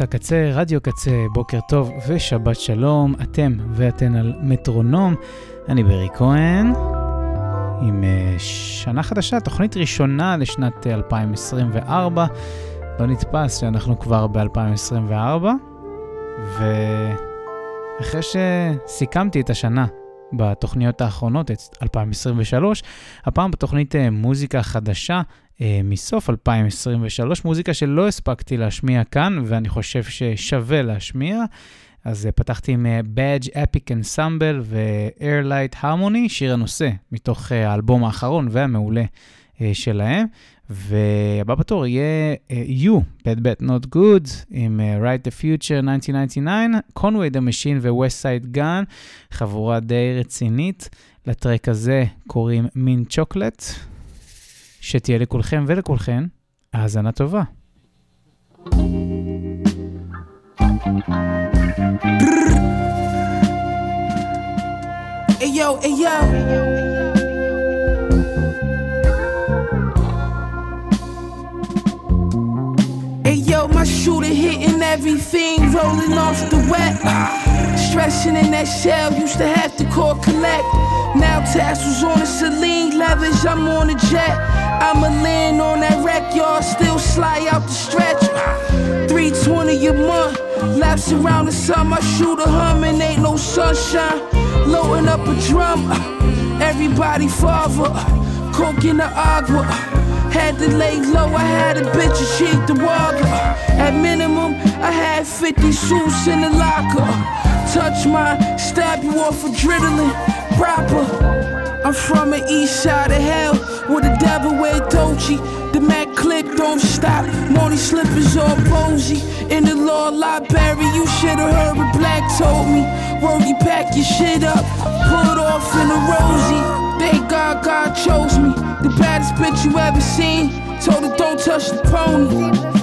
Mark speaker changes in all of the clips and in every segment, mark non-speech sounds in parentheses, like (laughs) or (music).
Speaker 1: מוסק קצה, רדיו קצה, בוקר טוב ושבת שלום. אתם ואתן על מטרונום. אני ברי כהן, עם uh, שנה חדשה, תוכנית ראשונה לשנת 2024. לא נתפס שאנחנו כבר ב-2024, ואחרי שסיכמתי את השנה בתוכניות האחרונות, את 2023, הפעם בתוכנית uh, מוזיקה חדשה. אה, מסוף 2023, מוזיקה שלא הספקתי להשמיע כאן, ואני חושב ששווה להשמיע. אז uh, פתחתי עם Badge Epic Ensemble ו-Airlight Harmony, שיר הנושא מתוך האלבום האחרון והמעולה שלהם. והבא בתור יהיה uh, You, Bad Bad Not Good, עם uh, Write the Future 1999, Conway the Machine ו-West Side Gun, חבורה די רצינית. לטרק הזה קוראים מין צ'וקלט. שתהיה לכולכם ולכולכן האזנה טובה. Hey yo, hey yo. Yo, my shooter hitting everything, rolling off the wet. Stressing in that shell, used to have to call collect. Now tassels on the Celine leathers, I'm on a jet. I'ma land on that wreck, y'all still slide out the stretch. 320 a month, laps around the sun, my shooter humming, ain't no sunshine. Loading up a drum, everybody father, coke in the agua. Had to lay low, I had a bitch she the water. At minimum, I had 50 suits in the locker. Touch mine, stab you off adrenaline, proper. I'm from the east side of hell, where the devil wear Dolce. The Mac click don't stop, Money slippers all posy. In the law library, you should've heard what Black told me. Wordy, pack your shit up, put off in a rosy. Thank God God chose me, the baddest bitch you ever seen. Told her don't touch the pony.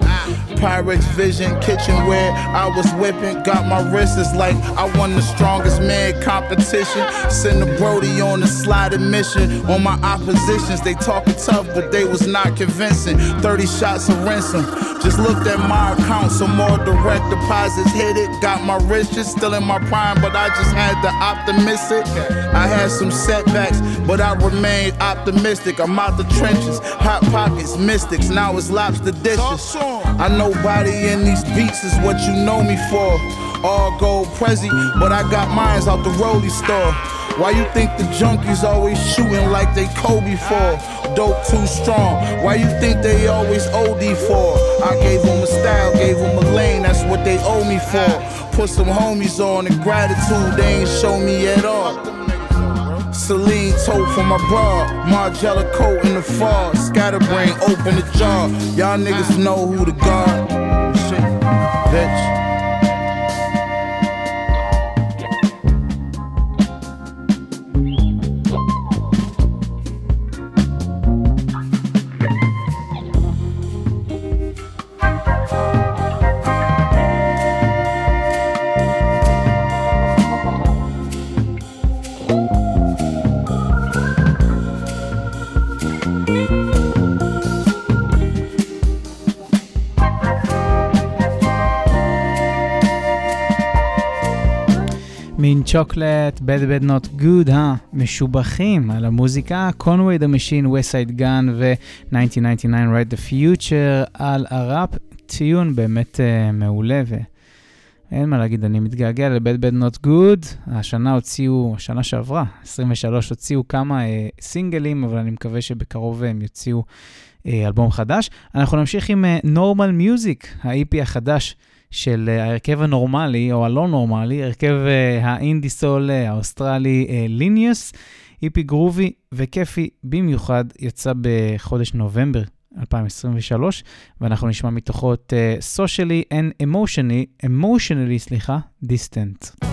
Speaker 1: Ah.
Speaker 2: Pyrex Vision, kitchenware. I was whipping, got my wrists like I won the strongest man competition. Send a Brody on a sliding mission. On my oppositions, they talking tough, but they was not convincing. 30 shots of ransom. Just looked at my account, some more direct deposits hit it. Got my riches still in my prime, but I just had the optimistic. I had some setbacks, but I remained optimistic. I'm out the trenches, hot pockets, mystics. Now it's lobster dishes. I know Nobody in these beats is what you know me for. All gold Prezi, but I got mines out the Rolly store. Why you think the junkies always shooting like they Kobe for? Dope too strong. Why you think they always OD for? I gave them a style, gave them a lane, that's what they owe me for. Put some homies on and gratitude they ain't show me at all. Celine tote for my bra. Margiela coat in the fall. Scatterbrain, open the jar. Y'all niggas know who the guard. Shit, bitch.
Speaker 1: צ'וקלט, bad bad not good, המשובחים על המוזיקה, קונווי דה משין, Side Gun ו-1999 Write the Future על הראפ, ציון באמת uh, מעולה ואין מה להגיד, אני מתגעגע ל-bad bad not good, השנה הוציאו, השנה שעברה, 23, הוציאו כמה uh, סינגלים, אבל אני מקווה שבקרוב הם יוציאו uh, אלבום חדש. אנחנו נמשיך עם uh, Normal Music, ה-EP החדש. של אה, ההרכב הנורמלי, או הלא נורמלי, הרכב אה, האינדי סול אה, האוסטרלי ליניוס, היפי גרובי וכיפי במיוחד, יצא בחודש נובמבר 2023, ואנחנו נשמע מתוכו את Socially and Emotionally, Emotionally, סליחה, Distant.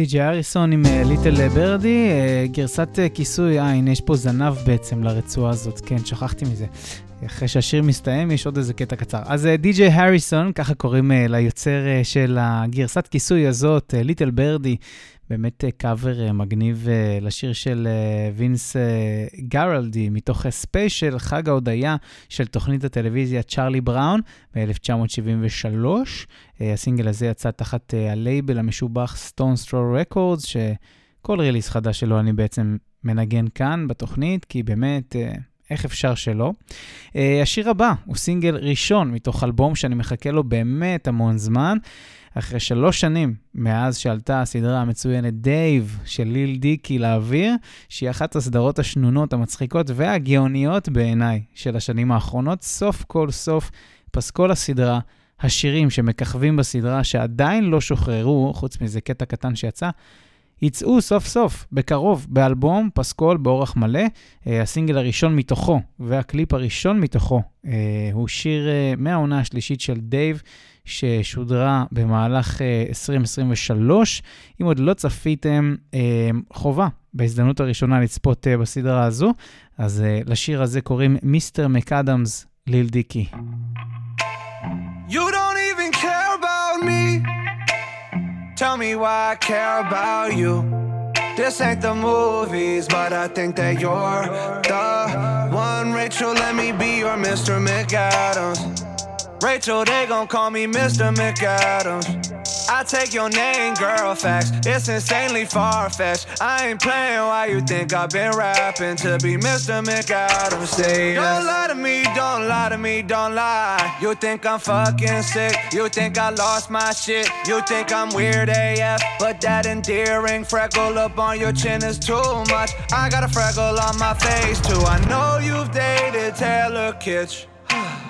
Speaker 1: די.ג'י אריסון עם ליטל ברדי, גרסת כיסוי, אה, הנה יש פה זנב בעצם לרצועה הזאת, כן, שכחתי מזה. אחרי שהשיר מסתיים, יש עוד איזה קטע קצר. אז די.ג'יי הריסון, ככה קוראים ליוצר של הגרסת כיסוי הזאת, ליטל ברדי, באמת קאבר מגניב לשיר של וינס גרלדי, מתוך ספיישל, חג ההודיה של תוכנית הטלוויזיה צ'ארלי בראון ב-1973. הסינגל הזה יצא תחת הלייבל המשובח Stone Straw Records, שכל ריליס חדש שלו אני בעצם מנגן כאן בתוכנית, כי באמת... איך אפשר שלא? Uh, השיר הבא הוא סינגל ראשון מתוך אלבום שאני מחכה לו באמת המון זמן. אחרי שלוש שנים מאז שעלתה הסדרה המצוינת דייב של ליל דיקי לאוויר, שהיא אחת הסדרות השנונות, המצחיקות והגאוניות בעיניי של השנים האחרונות, סוף כל סוף פסקול הסדרה, השירים שמככבים בסדרה שעדיין לא שוחררו, חוץ מזה קטע קטן שיצא, יצאו סוף סוף, בקרוב, באלבום פסקול באורח מלא. Uh, הסינגל הראשון מתוכו והקליפ הראשון מתוכו uh, הוא שיר uh, מהעונה השלישית של דייב, ששודרה במהלך uh, 2023. אם עוד לא צפיתם, uh, חובה בהזדמנות הראשונה לצפות uh, בסדרה הזו, אז uh, לשיר הזה קוראים מיסטר מקאדמס ליל דיקי.
Speaker 3: Tell me why I care about you. This ain't the movies, but I think that you're the one. Rachel, let me be your Mr. McAdams. Rachel, they gon' call me Mr. McAdams. I take your name, girl, facts. It's insanely far fetched. I ain't playing why you think I've been rapping to be Mr. McAdams. Say. Don't lie to me, don't lie to me, don't lie. You think I'm fucking sick. You think I lost my shit. You think I'm weird AF. But that endearing freckle up on your chin is too much. I got a freckle on my face too. I know you've dated Taylor Kitsch.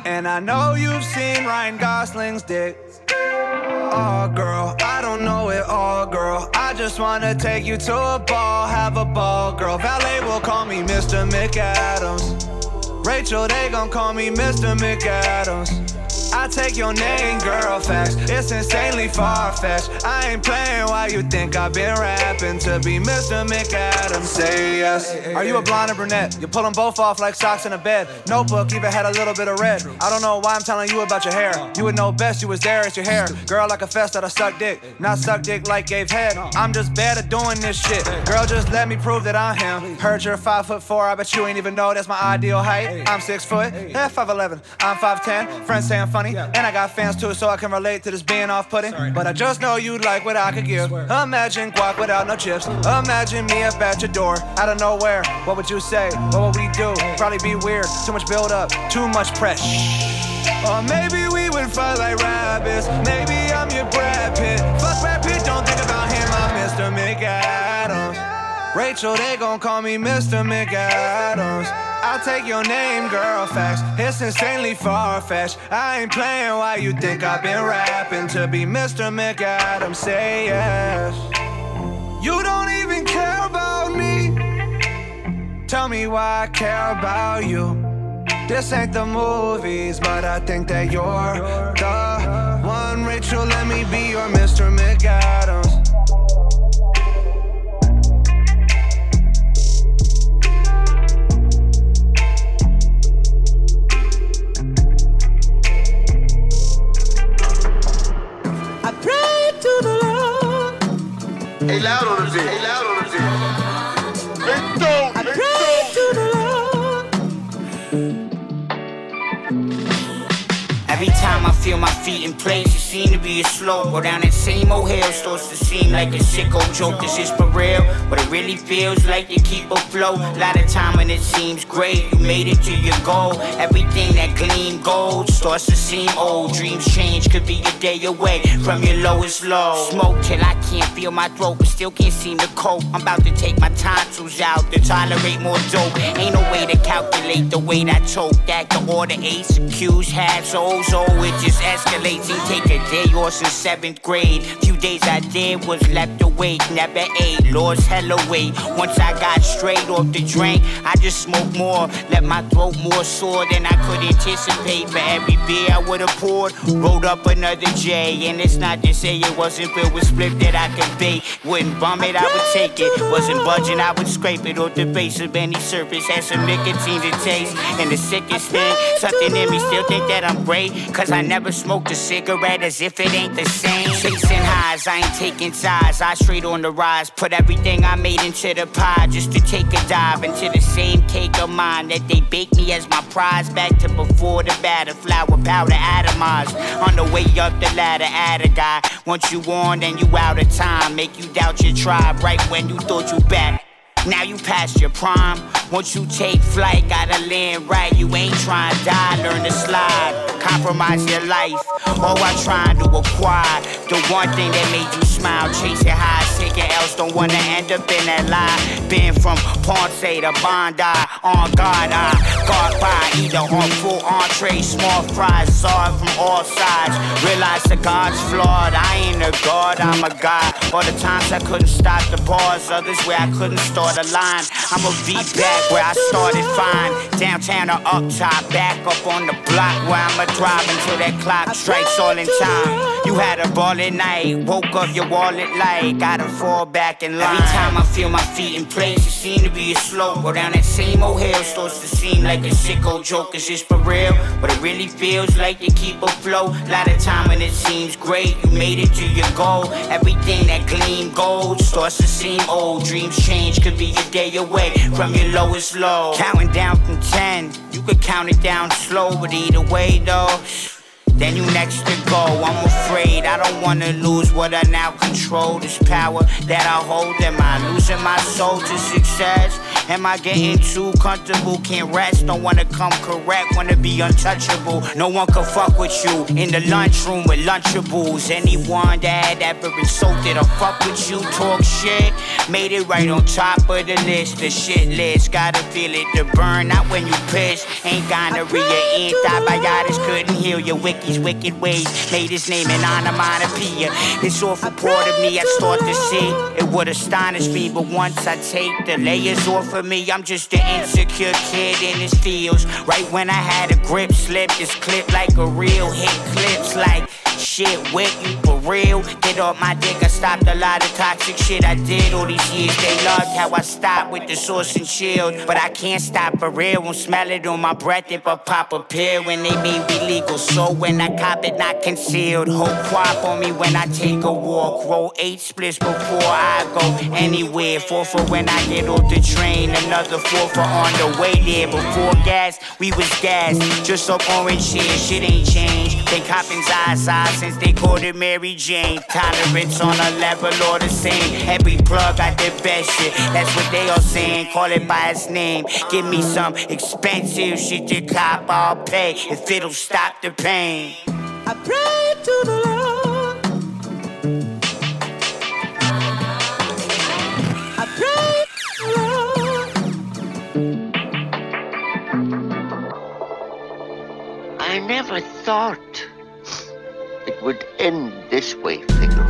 Speaker 3: And I know you've seen Ryan Gosling's dick. Oh, girl, I don't know it all, girl. I just wanna take you to a ball, have a ball, girl. Valet will call me Mr. McAdams. Rachel, they gon' call me Mr. McAdams. I take your name, girl, facts. It's insanely far fetched. I ain't playing why you think I've been rapping to be Mr. McAdams. Say yes. Are you a blonde or brunette? You pull them both off like socks in a bed. Notebook even had a little bit of red. I don't know why I'm telling you about your hair. You would know best, you was there, it's your hair. Girl, a fest that I suck dick. Not suck dick like gave head. I'm just bad at doing this shit. Girl, just let me prove that I'm him. Heard you're five foot four, I bet you ain't even know that's my ideal height. I'm six foot, yeah, 5'11. I'm 5'10. Friends say I'm funny. And I got fans too, so I can relate to this being off putting. But I just know you'd like what I could give. Imagine guac without no chips. Imagine me up at your door, out of nowhere. What would you say? What would we do? Probably be weird. Too much build up, too much press. Or maybe we would fight like rabbits. Maybe I'm your Brad Pitt. Fuck Brad Pitt, don't think about him. I'm Mr. McAdams. Rachel, they gon' call me Mr. McAdams. I'll take your name, girl, facts. It's insanely far fetched. I ain't playing why you think I've been rapping to be Mr. McAdams. Say yes. You don't even care about me. Tell me why I care about you. This ain't the movies, but I think that you're the one. Rachel, let me be your Mr. McAdams.
Speaker 4: Hey,
Speaker 5: feel my feet in place, it seem to be a slow. Go down that same old hill, starts to seem like a sick old joke. This is for real, but it really feels like you keep afloat. A lot of time when it seems great, you made it to your goal. Everything that gleam gold starts to seem old. Dreams change, could be a day away from your lowest low. Smoke till I can't feel my throat, but still can't seem to cope. I'm about to take my tonsils out to tolerate more dope. Ain't no way to calculate the weight I tote. That the order ace, Q's, halves, O's, slow, it just escalates. He take a day off since seventh grade. Few days I did was left awake, never ate, lost hella weight. Once I got straight off the drink, I just smoked more, let my throat more sore than I could anticipate. For every beer I would've poured, rolled up another J. And it's not to say it wasn't filled with split that I could bait. Wouldn't bum it, I would take it. Wasn't budging, I would scrape it off the base of any surface. Had some nicotine to taste. And the sickest thing, something in me still think that I'm great. Cause I never smoked a cigarette as if it ain't the same. Chasing highs, I ain't taking sides. I straight on the rise. Put everything I made into the pie just to take a dive into the same cake of mine that they baked me as my prize. Back to before the batter, flour powder atomized. On the way up the ladder, add a guy. Once you on, then you out of time. Make you doubt your tribe right when you thought you back. Now you past your prime. Once you take flight, gotta land right. You ain't trying to die, learn to slide. Compromise your life. All I trying to acquire. The one thing that made you smile. Chasing highs, taking else. Don't wanna end up in that lie. Been from Ponce to Bondi. On guard, I guard by. Either on full entree, small fries. Saw it from all sides. Realize the God's flawed. I ain't a God, I'm a God. All the times I couldn't stop the bars. Others where I couldn't start the line. I'ma be back where I started fine. Downtown or up top, back up on the block where I'ma drive until that clock strikes all in time. You had a ball at night, woke up your wallet light, gotta fall back in line. Every time I feel my feet in place, you seem to be a slow. Go down that same old hill, starts to seem like a sicko joke. Is this for real? But it really feels like you keep a afloat. Lot of time when it seems great, you made it to your goal. Everything that gleam gold starts to seem old. Dreams change, could be a day away from your lowest low. Counting down from 10, you could count it down slow, but either way though. Then you next to go. I'm afraid I don't wanna lose what I now control. This power that I hold. Am I losing my soul to success? Am I getting too comfortable? Can't rest. Don't wanna come correct. Wanna be untouchable. No one can fuck with you in the lunchroom with Lunchables. Anyone that ever insulted or fuck with you talk shit. Made it right on top of the list. The shit list. Gotta feel it to burn. Not when you piss. Ain't gonorrhea. Antibiotics couldn't heal your wicked wicked ways. Made his name an onomatopoeia. This awful part of me I start to see. It would astonish me, but once I take the layers off of me, I'm just an insecure kid in his fields. Right when I had a grip, slip this clip like a real hit. Clips like shit with you for real. Get off my dick, I stopped a lot of toxic shit I did all these years. They loved how I stopped with the source and shield. But I can't stop for real. Won't smell it on my breath if I pop a pill when they made me legal. So when I cop it, not concealed. Whole crop on me when I take a walk. Roll eight splits before I go anywhere. Four for when I get off the train. Another four for on the way there. Before gas, we was gas. Just up orange here, shit ain't changed. Been copping Zaza since they called it Mary Jane. Tolerance on a level or the same. Every plug got the best shit. That's what they all saying. Call it by its name. Give me some expensive shit to cop. I'll pay if it'll stop the pain.
Speaker 6: I pray to the Lord.
Speaker 7: Never thought it would end this way, Figaro.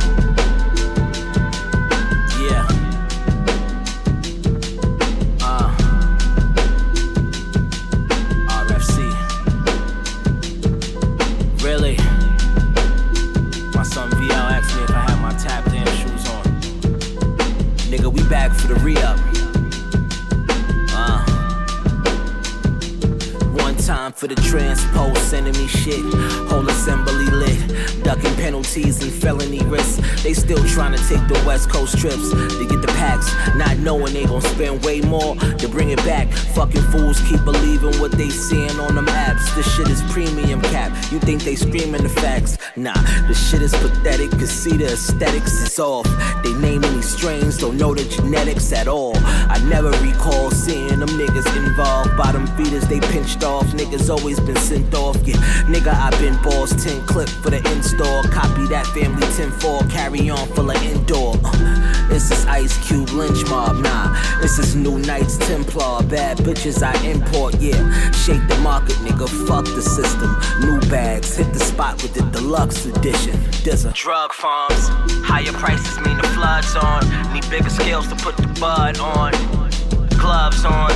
Speaker 8: Yeah. Uh. RFC. Really? My son VL asked me if I had my shoes on. Nigga, we back for the re-up. Uh. Time for the transpose, me shit. Whole assembly lit. Ducking penalties and felony risks. They still trying to take the West Coast trips to get the packs, not knowing they gon' spend way more to bring it back. Fucking fools keep believing what they seeing on them apps. This shit is premium cap. You think they screaming the facts? Nah, the shit is pathetic. Cause see the aesthetics is off. They naming these strains, don't know the genetics at all. I never recall seeing them niggas involved. Bottom feeders they pinched off. Niggas always been sent off. Yeah, nigga, I been balls 10 clip for the store. Copy that family 10 carry on full of indoor. Uh, this is Ice Cube lynch mob, nah. This is New Knights Templar, bad bitches I import, yeah. Shake the market, nigga, fuck the system. New bags, hit the spot with the deluxe edition. There's a drug farms, higher prices mean the floods on. Need bigger scales to put the bud on. Gloves on,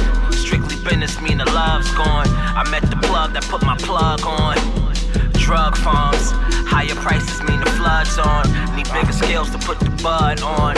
Speaker 8: business mean the love's gone. I met the plug that put my plug on. Drug farms, higher prices mean the floods on. Need bigger scales to put the bud on.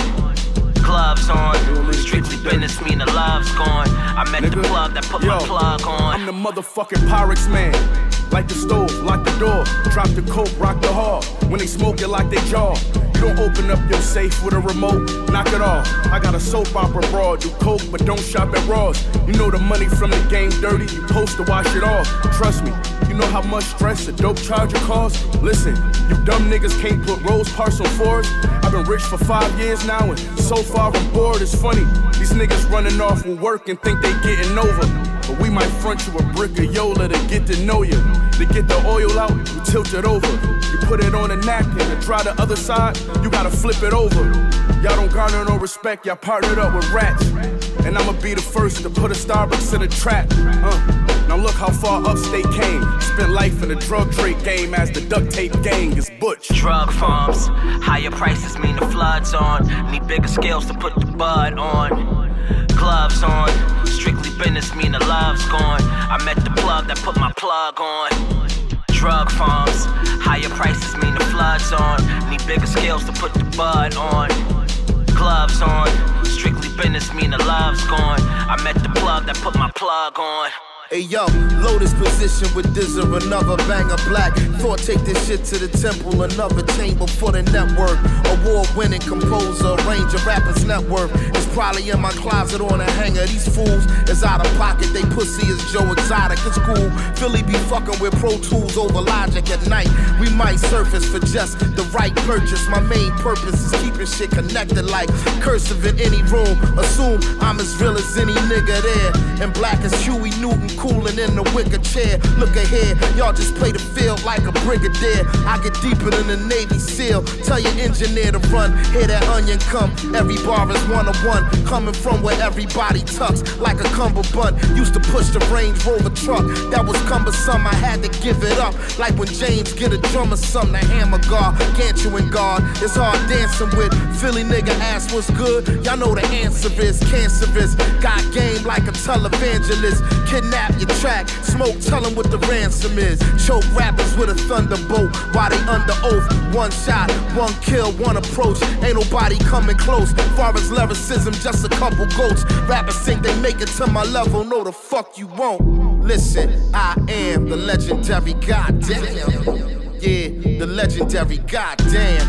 Speaker 8: Gloves on, strictly business mean the love's gone. I met the plug that put my plug on.
Speaker 9: I'm the motherfucking Pyrex man. Like the stove, lock the door, drop the coke, rock the hall. When they smoke it like they jaw. You don't open up your safe with a remote, knock it off. I got a soap opera broad, do coke, but don't shop at Ross. You know the money from the game dirty, you post to wash it off. Trust me, know how much stress a dope charger costs? Listen, you dumb niggas can't put rose parts on fours. I've been rich for five years now, and so far I'm bored, it's funny. These niggas running off with work and think they getting over. But we might front you a brick of Yola to get to know you. To get the oil out, you tilt it over. You put it on a napkin and dry the other side, you gotta flip it over. Y'all don't garner no respect, y'all partnered up with rats. And I'ma be the first to put a Starbucks in a trap. Uh, now look how far upstate came. Spent life in the drug trade game as the duct tape gang is butch.
Speaker 8: Drug farms, higher prices mean the floods on. Need bigger scales to put the bud on. Gloves on, strictly business mean the love's gone. I met the plug that put my plug on. Drug farms, higher prices mean the floods on. Need bigger scales to put the bud on. Gloves on, strictly business mean the love's gone. I met the plug that put my plug on.
Speaker 2: Hey yo, Lotus position with this or another banger black. Thought take this shit to the temple, another chamber for the network. Award winning composer, arranger, rappers network. It's probably in my closet on a hanger. These fools is out of pocket, they pussy is Joe Exotic. It's cool. Philly be fucking with Pro Tools over Logic at night. We might surface for just the right purchase. My main purpose is keeping shit connected like cursive in any room. Assume I'm as real as any nigga there. And black as Huey Newton, cooling in the wicker chair. Look ahead, y'all just play the field like a brigadier. I get deeper than the Navy SEAL. Tell your engineer to run. Hear that onion come. Every bar is one on one. Coming from where everybody tucks like a cummerbund. Used to push the Range Rover truck. That was cumbersome. I had to give it up. Like when James get a drum or something. The hammer guard. And God? It's hard dancing with Philly nigga ass what's good. Y'all know the answer is cancerous. Got game like a televangelist. Kidnap your track. Smoke, tell 'em what the ransom is. Choke rappers with a thunderbolt while they under oath. One shot, one kill, one approach. Ain't nobody coming close. Far as lyricism, just a couple goats. Rappers think they make it to my level. No, the fuck you won't. Listen, I am the legendary goddamn. Yeah, the legendary goddamn.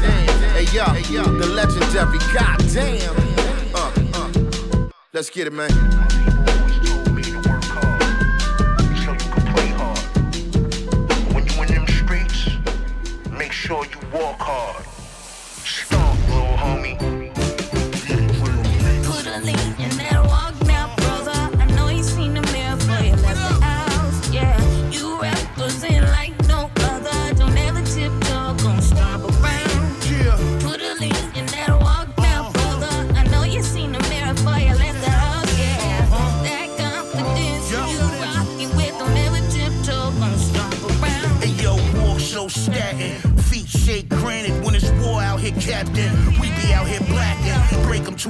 Speaker 2: Hey yo, the legendary goddamn. Uh, uh. Let's get it, man.
Speaker 4: Sure you walk hard.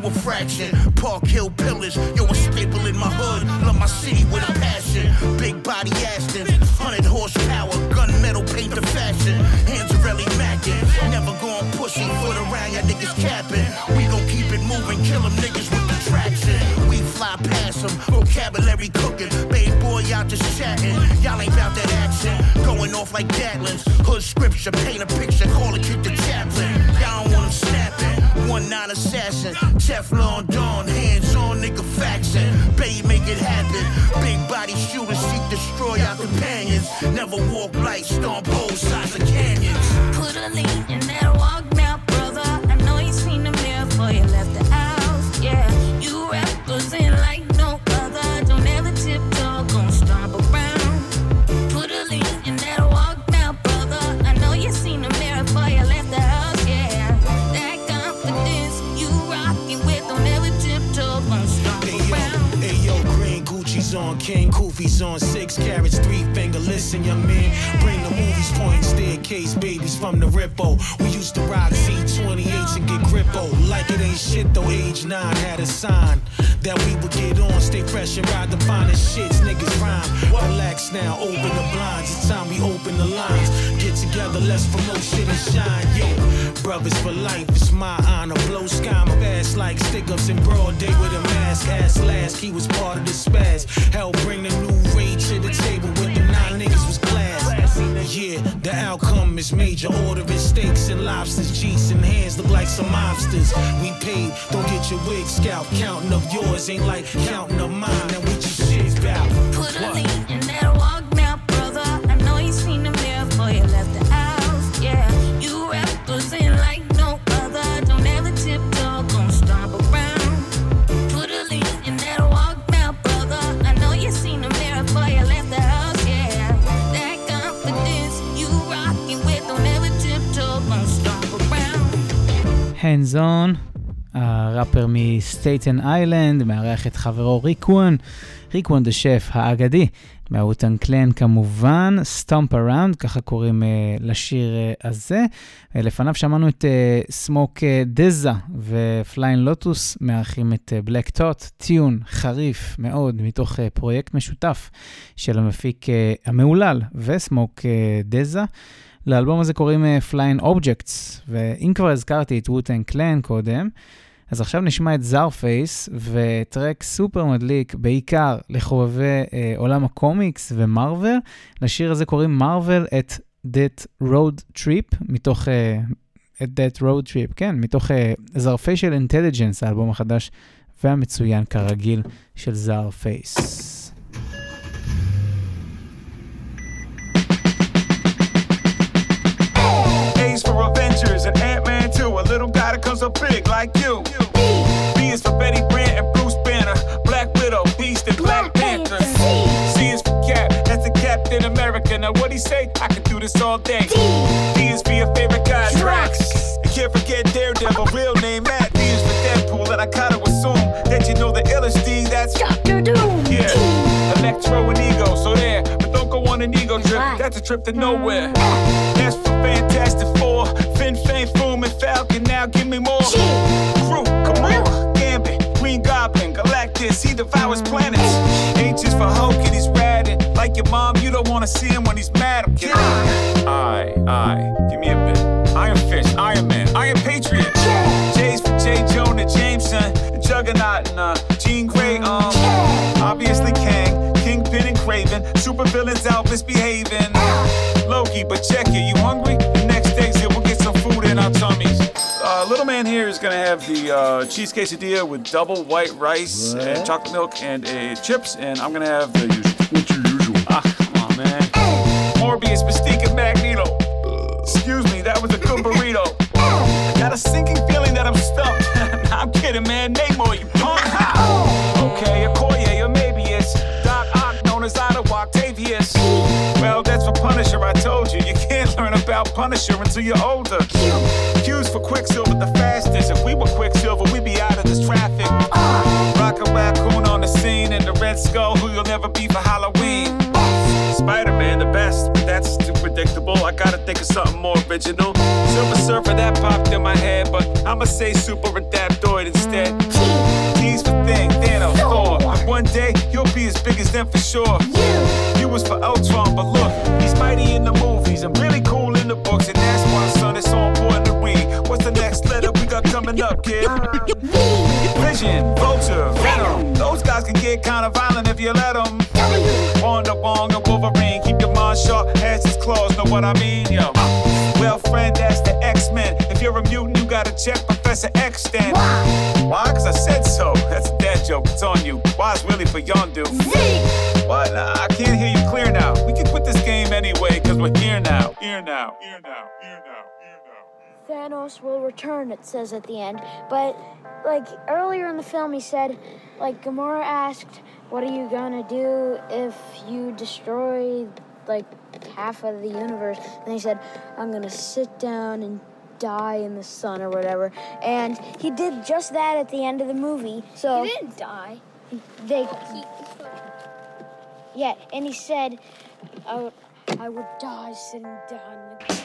Speaker 10: To a fraction. Park Hill pillars, yo, a staple in my hood. Love my city with a passion. Big body Aston, 100 horsepower, gunmetal paint the fashion. Hands are really macking. Never going pussy foot around, y'all niggas capping. We gon' keep it moving, kill 'em niggas with the traction. We fly past past 'em, vocabulary cooking. Babe boy out just chatting. Y'all ain't bout that action. Going off like Gatlins. Hood scripture, paint a picture, call a assassin, Teflon Don, hands on nigga faction. Bay make it happen. Big body shooters seek destroy our companions. Never walk light, stomp holes size of canyons.
Speaker 11: Put a lean
Speaker 12: on six carats, three finger. Listen, young man, bring the movies, point staircase, babies from the Rippo. We used to rock Z28s and get grippo. Like it ain't shit though, age nine had a sign that we would get on, stay fresh and ride the finest shits. Niggas rhyme. Relax now, open the blinds. It's time we open the lines. Get together, let's promote shit and shine. Yo, brothers for life, it's my honor. Blow sky, my ass like stick ups in broad day with a mask. Ass last, he was part of the spaz. Hell, bring the new outcome is major. Ordering steaks and lobsters. Jeets and hands look like some mobsters. We paid, don't get your wig scalped. Counting up yours ain't like counting up mine. Now what you shit about?
Speaker 11: Put a
Speaker 1: Hands on, הראפר מסטייטן איילנד, מארח את חברו ריק וון, ריק וון דה שף האגדי, מהאוטן קלן כמובן, סטומפ אראונד, ככה קוראים uh, לשיר uh, הזה. Uh, לפניו שמענו את סמוק דזה ופליין לוטוס, מארחים את בלק טוט, טיון חריף מאוד מתוך uh, פרויקט משותף של המפיק uh, המהולל וסמוק דזה. לאלבום הזה קוראים uh, Flying Objects, ואם כבר הזכרתי את ווטן קלן קודם, אז עכשיו נשמע את זארפייס וטרק סופר מדליק, בעיקר לחובבי אה, עולם הקומיקס ומרוויל. לשיר הזה קוראים מרוויל את That Road Trip, מתוך... אה, את That Road Trip, כן, מתוך אה, זארפייס אינטליג'נס, האלבום החדש והמצוין כרגיל של זארפייס.
Speaker 13: A's for Avengers and Ant-Man too. A little guy that comes up big like you. B is for Betty Brant and Bruce Banner. Black Widow, Beast and Black Panther. C is for Cap, that's the Captain America. Now what he say? I could do this all day. D is for your favorite guy, Drax. You can't forget Daredevil, real name Matt. D is for Deadpool, and I gotta assume that you know the illest D. That's Doctor Doom. Yeah, Electro and Ego. So there, but don't go on an ego trip. That's a trip to mm. nowhere. That's for Fantastic Fang Foom and Falcon. Now give me more. Groot, Gamora, Gambit, Green Goblin, Galactus. He devours planets. Is for Hulk and he's ratting. Like your mom, you don't wanna see him when he's mad. I'm kidding. Aye, aye, give me a bit. Iron Fist, Iron Man, Iron Patriot. J's for J. Jonah Jameson, Juggernaut, and uh, Jean Grey. Um, obviously Kang, Kingpin and Kraven. Super villains out misbehaving. Gonna have the uh, cheese quesadilla with double white rice and chocolate milk and uh, chips, and I'm gonna have the usual. What's your usual? Ah, come on, man. Morbius, Mystique, and Magneto. Excuse me, that was a good burrito. I got a sinking feeling that I'm stumped. (laughs) nah, I'm kidding, man. Namor, you punk. (laughs) okay, Okoye, or maybe it's Doc Ock, known as Otto Octavius. Well, that's for Punisher, I told you. You can't (laughs) learn about Punisher until you're older. Q's for Quicksilver, the we Quicksilver, we'd be out of this traffic. Uh. Rocket Raccoon on the scene, and the Red Skull, who you'll never be for Halloween. Spider-Man, the best, but that's too predictable. I gotta think of something more original. Silver Surfer, that popped in my head, but I'ma say Super Adaptoid instead. T's for Thing, Thanos, Thor. One day, you'll be as big as them for sure. You was for Ultron, but look, he's mighty in the movies and really cool in the books, and that's why, son, it's so important to read. What's the next letter we got coming up, kid? Vision, Vulture, Venom. Those guys can get kind of violent if you let them. Wanda Wong and Wolverine, keep your mind sharp as his claws, know what I mean, yo. Well, friend, that's the X-Men. If you're a mutant, you gotta check Professor X then. Why? Cause I said so. That's a dad joke, it's on you. Why is really for Yondu? What? Nah, I can't hear you clear now. We can quit this game anyway, cause we're here now. Here now. Here now. Here now.
Speaker 14: Thanos will return, it says at the end. But, like, earlier in the film, he said, like, Gamora asked, What are you gonna do if you destroy, like, half of the universe? And he said, I'm gonna sit down and die in the sun or whatever. And he did just that at the end of the movie. So.
Speaker 15: He didn't die.
Speaker 14: They. Yeah, and he said, I, would- I would die sitting down.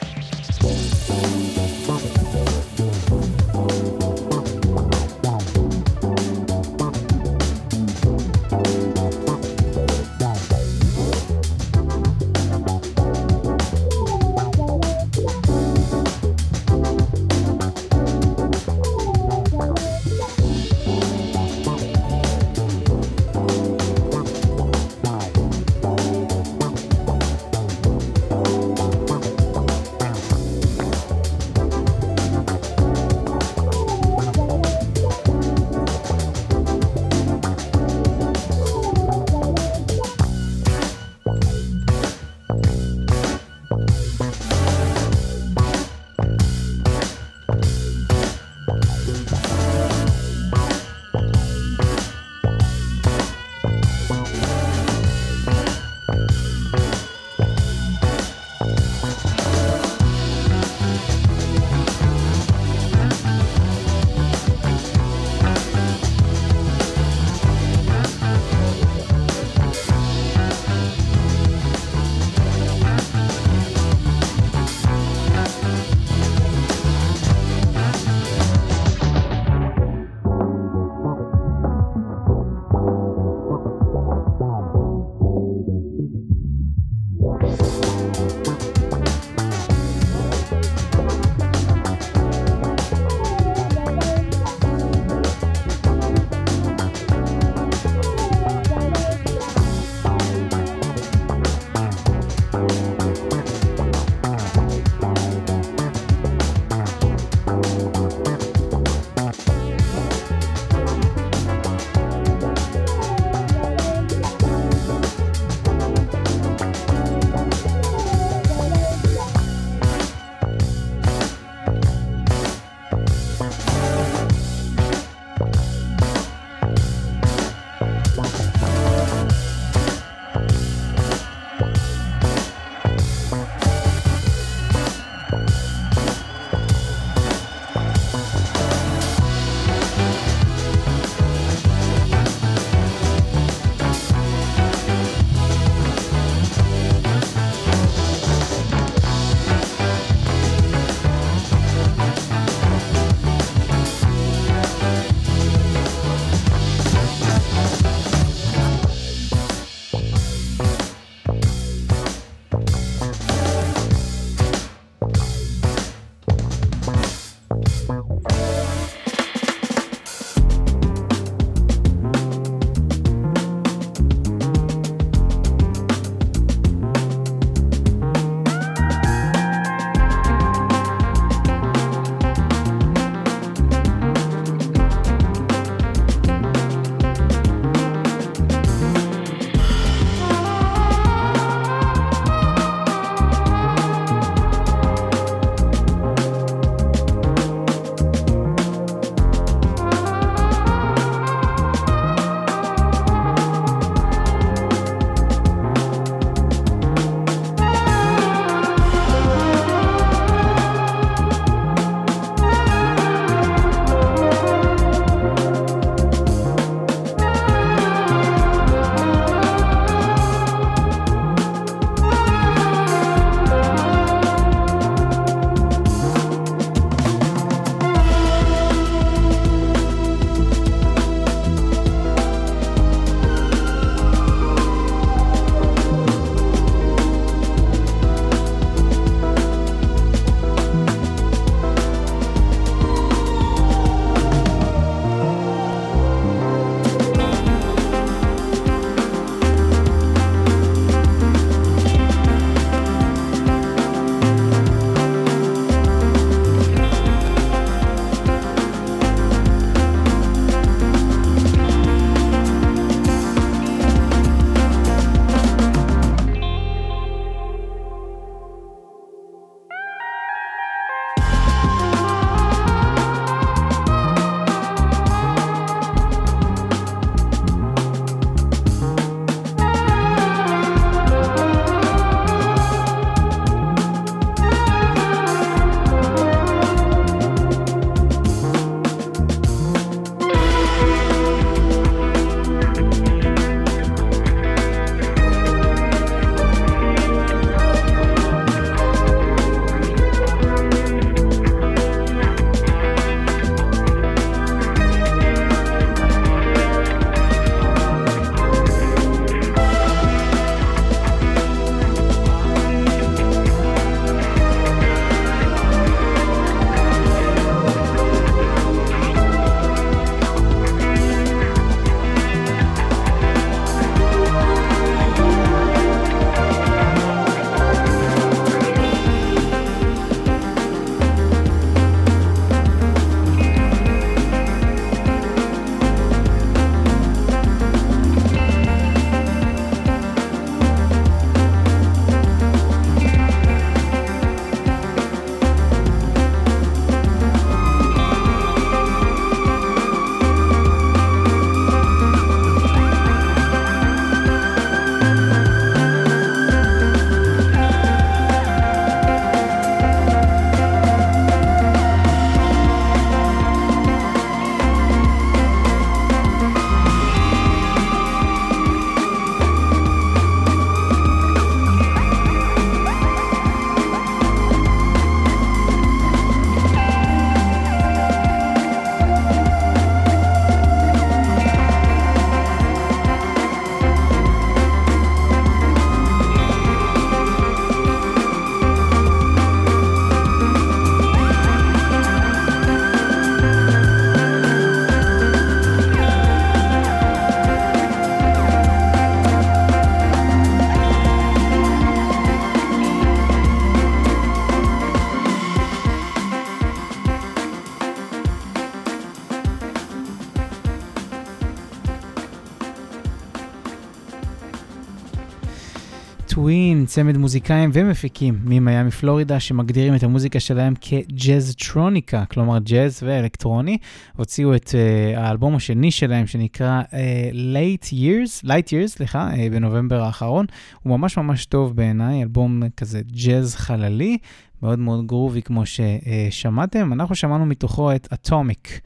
Speaker 1: צמד מוזיקאים ומפיקים ממיאמי פלורידה, שמגדירים את המוזיקה שלהם כג'אז טרוניקה, כלומר ג'אז ואלקטרוני. הוציאו את uh, האלבום השני שלהם, שנקרא uh, Late Years, Light Years, סליחה, uh, בנובמבר האחרון. הוא ממש ממש טוב בעיניי, אלבום כזה ג'אז חללי. מאוד מאוד גרובי כמו ששמעתם. אנחנו שמענו מתוכו את אטומיק.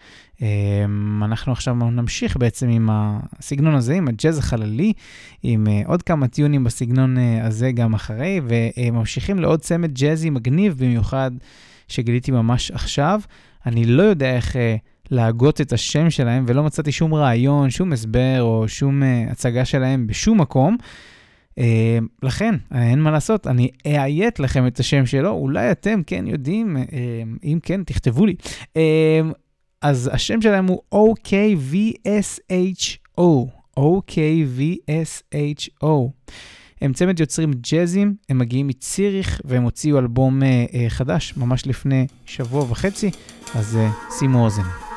Speaker 1: אנחנו עכשיו נמשיך בעצם עם הסגנון הזה, עם הג'אז החללי, עם עוד כמה טיונים בסגנון הזה גם אחרי, וממשיכים לעוד צמד ג'אזי מגניב במיוחד שגיליתי ממש עכשיו. אני לא יודע איך להגות את השם שלהם ולא מצאתי שום רעיון, שום הסבר או שום הצגה שלהם בשום מקום. Uh, לכן, אין מה לעשות, אני אאיית לכם את השם שלו, אולי אתם כן יודעים, אם כן, תכתבו לי. אז השם שלהם הוא OKVSHO, OKVSHO. הם צמד יוצרים ג'אזים, הם מגיעים מציריך והם הוציאו אלבום uh, uh, חדש ממש לפני שבוע וחצי, אז uh, שימו אוזן.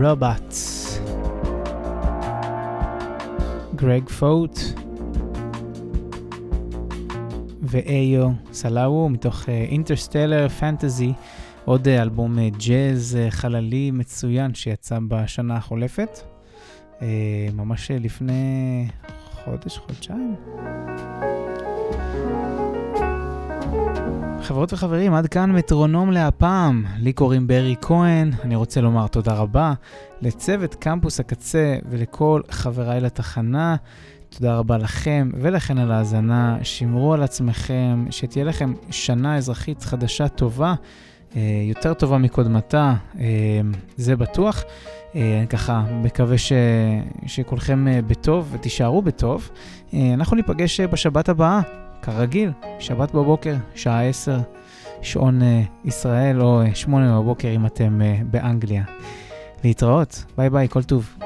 Speaker 1: Robots. גרג פוט ואיו סלאוו מתוך אינטרסטלר פנטזי, עוד אה, אלבום אה, ג'אז אה, חללי מצוין שיצא בשנה החולפת, אה, ממש אה, לפני חודש, חודשיים. חברות וחברים, עד כאן מטרונום להפעם. לי קוראים ברי כהן, אני רוצה לומר תודה רבה לצוות קמפוס הקצה ולכל חבריי לתחנה. תודה רבה לכם ולכן על ההאזנה, שמרו על עצמכם, שתהיה לכם שנה אזרחית חדשה טובה, אה, יותר טובה מקודמתה, אה, זה בטוח. אה, ככה מקווה ש... שכולכם בטוב ותישארו בטוב. אנחנו ניפגש בשבת הבאה. כרגיל, שבת בבוקר, שעה 10, שעון uh, ישראל, או uh, 8 בבוקר אם אתם uh, באנגליה. להתראות, ביי ביי, כל טוב.